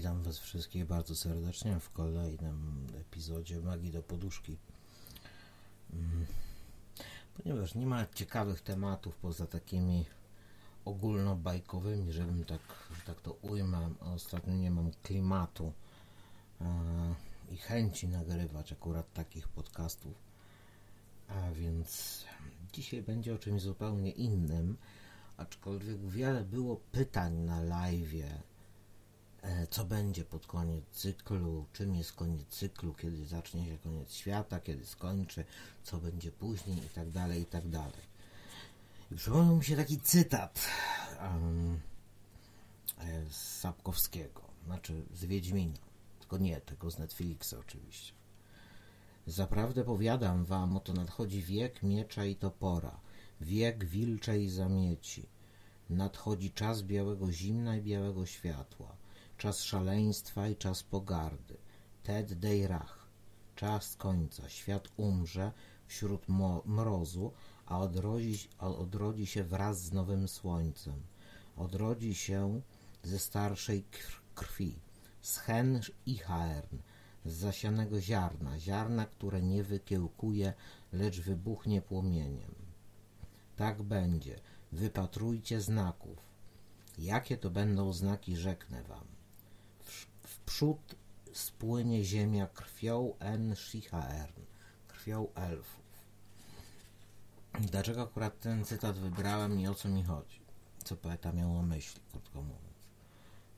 Witam Was wszystkich bardzo serdecznie w kolejnym epizodzie Magii do Poduszki. Mm. Ponieważ nie ma ciekawych tematów poza takimi ogólnobajkowymi, żebym tak, że tak to ujmę, ostatnio nie mam klimatu e, i chęci nagrywać akurat takich podcastów. A więc dzisiaj będzie o czymś zupełnie innym, aczkolwiek wiele było pytań na live co będzie pod koniec cyklu, czym jest koniec cyklu, kiedy zacznie się koniec świata, kiedy skończy, co będzie później i tak dalej, i tak dalej. I przypomniał mi się taki cytat um, z Sapkowskiego, znaczy z Wiedźmina, tylko nie, tego z Netflixa oczywiście. Zaprawdę powiadam wam, oto nadchodzi wiek miecza i topora, wiek wilczej zamieci. Nadchodzi czas białego zimna i białego światła czas szaleństwa i czas pogardy. Ted Deirach, czas końca. Świat umrze wśród mrozu, a odrodzi, odrodzi się wraz z nowym słońcem. Odrodzi się ze starszej krwi, z hen i haern, z zasianego ziarna, ziarna, które nie wykiełkuje, lecz wybuchnie płomieniem. Tak będzie. Wypatrujcie znaków. Jakie to będą znaki, rzeknę wam przód spłynie ziemia krwią En Shihaern, krwią elfów. Dlaczego akurat ten cytat wybrałem i o co mi chodzi? Co poeta miał na myśli, krótko mówiąc.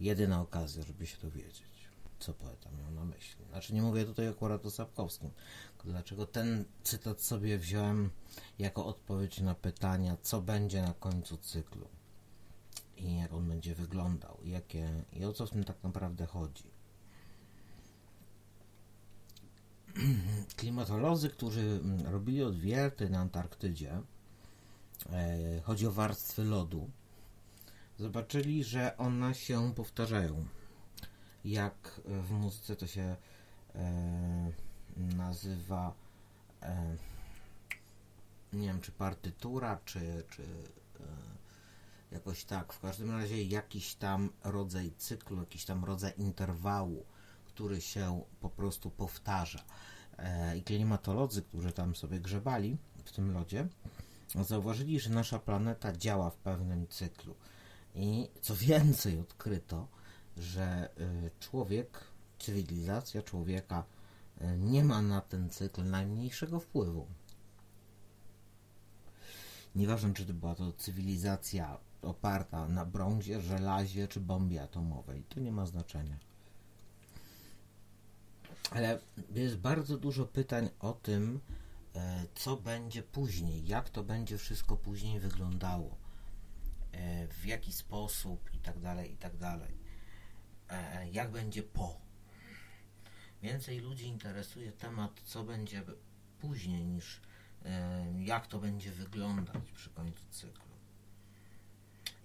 Jedyna okazja, żeby się dowiedzieć, co poeta miał na myśli. Znaczy nie mówię tutaj akurat o Sapkowskim, dlaczego ten cytat sobie wziąłem jako odpowiedź na pytania, co będzie na końcu cyklu i jak on będzie wyglądał, jakie, i o co w tym tak naprawdę chodzi. klimatolodzy, którzy mm, robili odwierty na Antarktydzie, e, chodzi o warstwy lodu, zobaczyli, że one się powtarzają. Jak w muzyce to się e, nazywa, e, nie wiem, czy partytura, czy, czy jakoś tak. W każdym razie jakiś tam rodzaj cyklu, jakiś tam rodzaj interwału który się po prostu powtarza. E, I klimatolodzy, którzy tam sobie grzebali w tym lodzie, zauważyli, że nasza planeta działa w pewnym cyklu. I co więcej, odkryto, że e, człowiek, cywilizacja człowieka e, nie ma na ten cykl najmniejszego wpływu. Nieważne, czy to była to cywilizacja oparta na brązie, żelazie czy bombie atomowej, to nie ma znaczenia. Ale jest bardzo dużo pytań o tym, e, co będzie później, jak to będzie wszystko później wyglądało, e, w jaki sposób i tak dalej, i tak dalej. E, jak będzie po. Więcej ludzi interesuje temat, co będzie później, niż jak to będzie wyglądać przy końcu cyklu.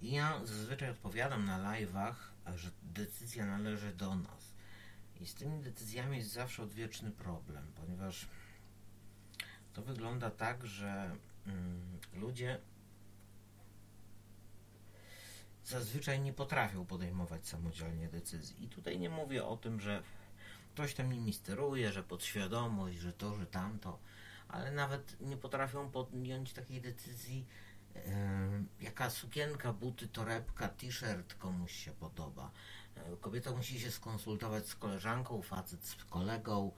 I ja zazwyczaj odpowiadam na live'ach, że decyzja należy do nas i z tymi decyzjami jest zawsze odwieczny problem, ponieważ to wygląda tak, że mm, ludzie zazwyczaj nie potrafią podejmować samodzielnie decyzji. I tutaj nie mówię o tym, że ktoś tam nimi steruje, że podświadomość, że to, że tamto, ale nawet nie potrafią podjąć takiej decyzji, yy, jaka sukienka, buty, torebka, t-shirt komuś się podoba kobieta musi się skonsultować z koleżanką, facet z kolegą,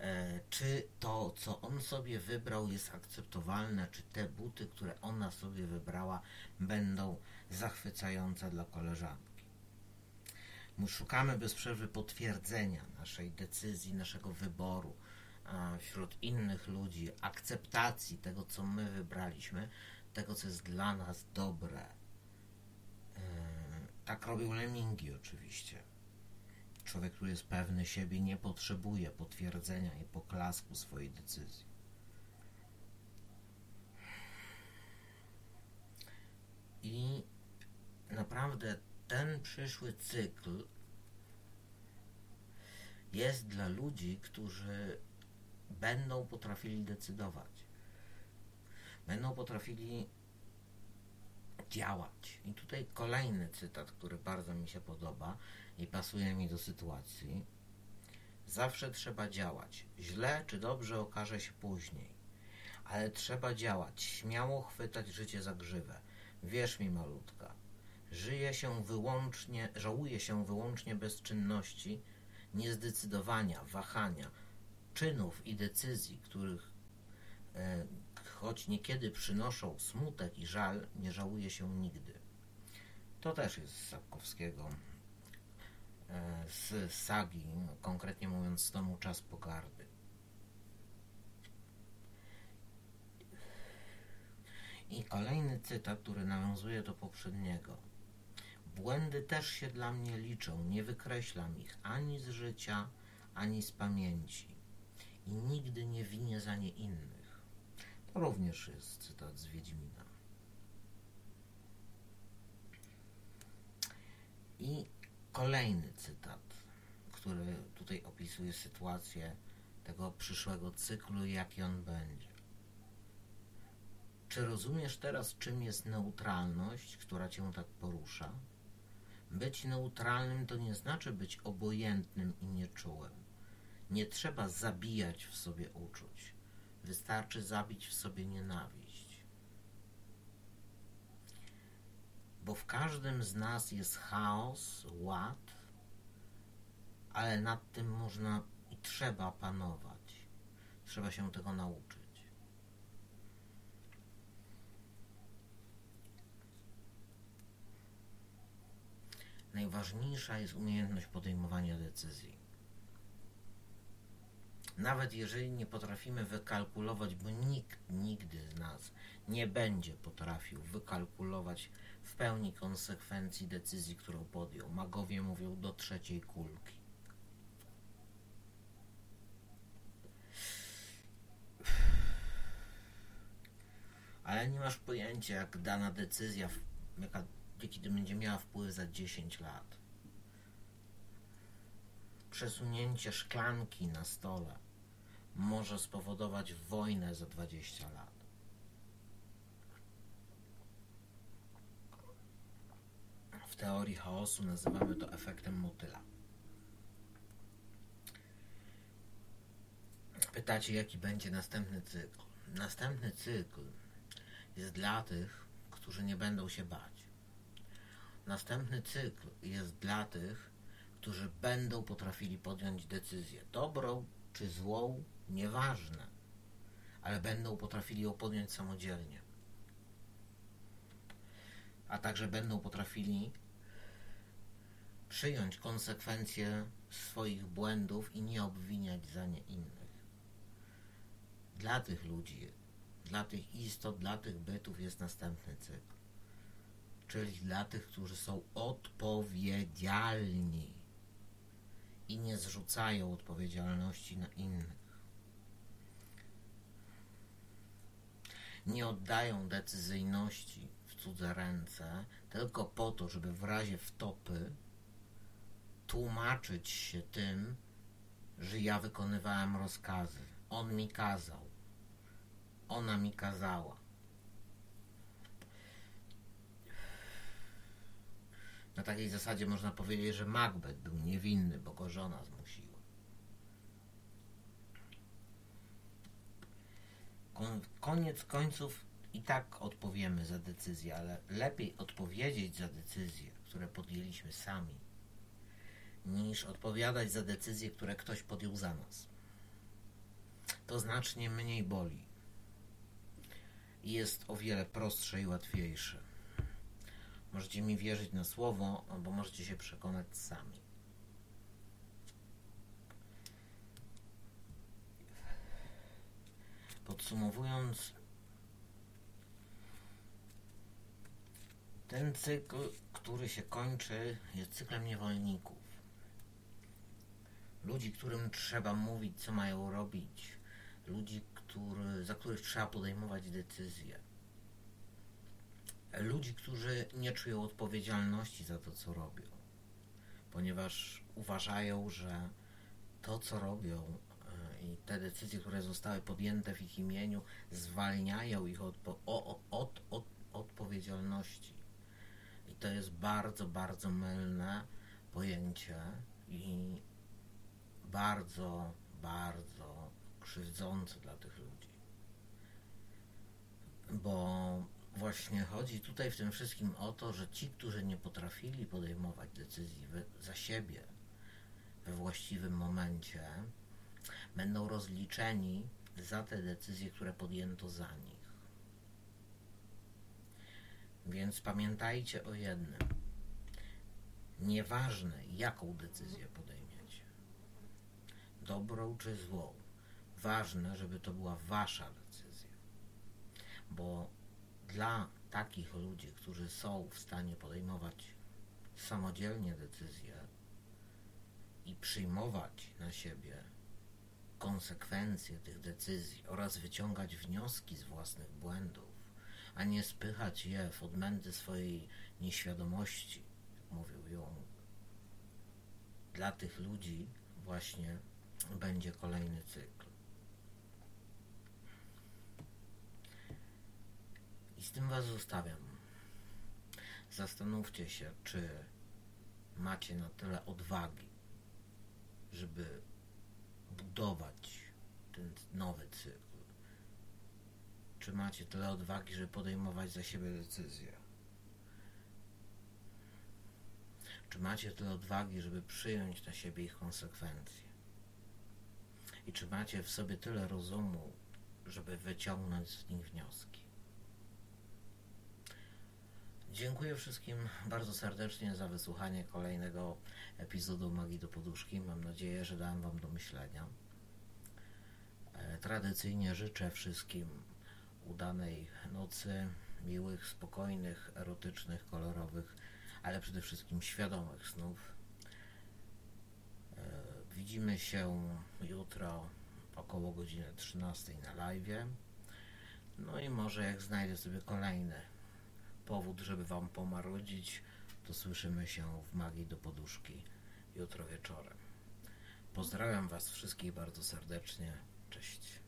e, czy to, co on sobie wybrał, jest akceptowalne, czy te buty, które ona sobie wybrała, będą zachwycające dla koleżanki. My szukamy bez przerwy potwierdzenia naszej decyzji, naszego wyboru wśród innych ludzi, akceptacji tego, co my wybraliśmy, tego, co jest dla nas dobre tak robią lemingi oczywiście. Człowiek, który jest pewny siebie, nie potrzebuje potwierdzenia i poklasku swojej decyzji. I naprawdę ten przyszły cykl jest dla ludzi, którzy będą potrafili decydować. Będą potrafili działać. I tutaj kolejny cytat, który bardzo mi się podoba i pasuje mi do sytuacji. Zawsze trzeba działać. Źle czy dobrze okaże się później. Ale trzeba działać, śmiało chwytać życie za grzywę. Wierz mi, malutka, żyje się wyłącznie, żałuje się wyłącznie bezczynności, niezdecydowania, wahania, czynów i decyzji, których choć niekiedy przynoszą smutek i żal, nie żałuje się nigdy. To też jest z Sapkowskiego, e, z sagi, konkretnie mówiąc z tomu Czas Pogardy. I kolejny cytat, który nawiązuje do poprzedniego. Błędy też się dla mnie liczą, nie wykreślam ich ani z życia, ani z pamięci i nigdy nie winię za nie innych. Również jest cytat z Wiedźmina. I kolejny cytat, który tutaj opisuje sytuację tego przyszłego cyklu jaki on będzie. Czy rozumiesz teraz, czym jest neutralność, która cię tak porusza? Być neutralnym to nie znaczy być obojętnym i nieczułym. Nie trzeba zabijać w sobie uczuć. Wystarczy zabić w sobie nienawiść. Bo w każdym z nas jest chaos, ład, ale nad tym można i trzeba panować. Trzeba się tego nauczyć. najważniejsza jest umiejętność podejmowania decyzji. Nawet jeżeli nie potrafimy wykalkulować, bo nikt nigdy z nas nie będzie potrafił wykalkulować w pełni konsekwencji decyzji, którą podjął. Magowie mówią do trzeciej kulki. Ale nie masz pojęcia, jak dana decyzja, jaka kiedy będzie miała wpływ za 10 lat. Przesunięcie szklanki na stole może spowodować wojnę za 20 lat. W teorii chaosu nazywamy to efektem motyla. Pytacie, jaki będzie następny cykl? Następny cykl jest dla tych, którzy nie będą się bać. Następny cykl jest dla tych, którzy będą potrafili podjąć decyzję. Dobrą czy złą, nieważne, ale będą potrafili ją podjąć samodzielnie. A także będą potrafili przyjąć konsekwencje swoich błędów i nie obwiniać za nie innych. Dla tych ludzi, dla tych istot, dla tych bytów jest następny cykl czyli dla tych, którzy są odpowiedzialni i nie zrzucają odpowiedzialności na innych. Nie oddają decyzyjności w cudze ręce tylko po to, żeby w razie wtopy tłumaczyć się tym, że ja wykonywałem rozkazy. On mi kazał. Ona mi kazała. Na takiej zasadzie można powiedzieć, że Macbeth był niewinny, bo go żona. Koniec końców i tak odpowiemy za decyzję, ale lepiej odpowiedzieć za decyzje, które podjęliśmy sami, niż odpowiadać za decyzje, które ktoś podjął za nas. To znacznie mniej boli i jest o wiele prostsze i łatwiejsze. Możecie mi wierzyć na słowo, albo możecie się przekonać sami. Podsumowując, ten cykl, który się kończy, jest cyklem niewolników. Ludzi, którym trzeba mówić, co mają robić. Ludzi, który, za których trzeba podejmować decyzje ludzi, którzy nie czują odpowiedzialności za to, co robią, ponieważ uważają, że to, co robią i te decyzje, które zostały podjęte w ich imieniu, zwalniają ich od, od, od, od odpowiedzialności. to jest bardzo, bardzo mylne pojęcie i bardzo, bardzo krzywdzące dla tych ludzi. Bo właśnie chodzi tutaj w tym wszystkim o to, że ci, którzy nie potrafili podejmować decyzji za siebie we właściwym momencie, będą rozliczeni za te decyzje, które podjęto za nich. Więc pamiętajcie o jednym. Nieważne, jaką decyzję podejmiecie, dobrą czy złą, ważne, żeby to była wasza decyzja. Bo dla takich ludzi, którzy są w stanie podejmować samodzielnie decyzje i przyjmować na siebie konsekwencje tych decyzji oraz wyciągać wnioski z własnych błędów, a nie spychać je w odmęty swojej nieświadomości, mówił Jung. Dla tych ludzi właśnie będzie kolejny cykl. I z tym Was zostawiam. Zastanówcie się, czy macie na tyle odwagi, żeby budować ten nowy cykl. Czy macie tyle odwagi, żeby podejmować za siebie decyzje? Czy macie tyle odwagi, żeby przyjąć na siebie ich konsekwencje? I czy macie w sobie tyle rozumu, żeby wyciągnąć z nich wnioski? Dziękuję wszystkim bardzo serdecznie za wysłuchanie kolejnego epizodu Magii do Poduszki. Mam nadzieję, że dałem Wam do myślenia. E, tradycyjnie życzę wszystkim udanej nocy, miłych, spokojnych, erotycznych, kolorowych, ale przede wszystkim świadomych snów. E, widzimy się jutro około godziny 13 na live. No i może jak znajdę sobie kolejny powód, żeby Wam pomarudzić, to słyszymy się w Magii do Poduszki jutro wieczorem. Pozdrawiam Was wszystkich bardzo serdecznie. Cześć.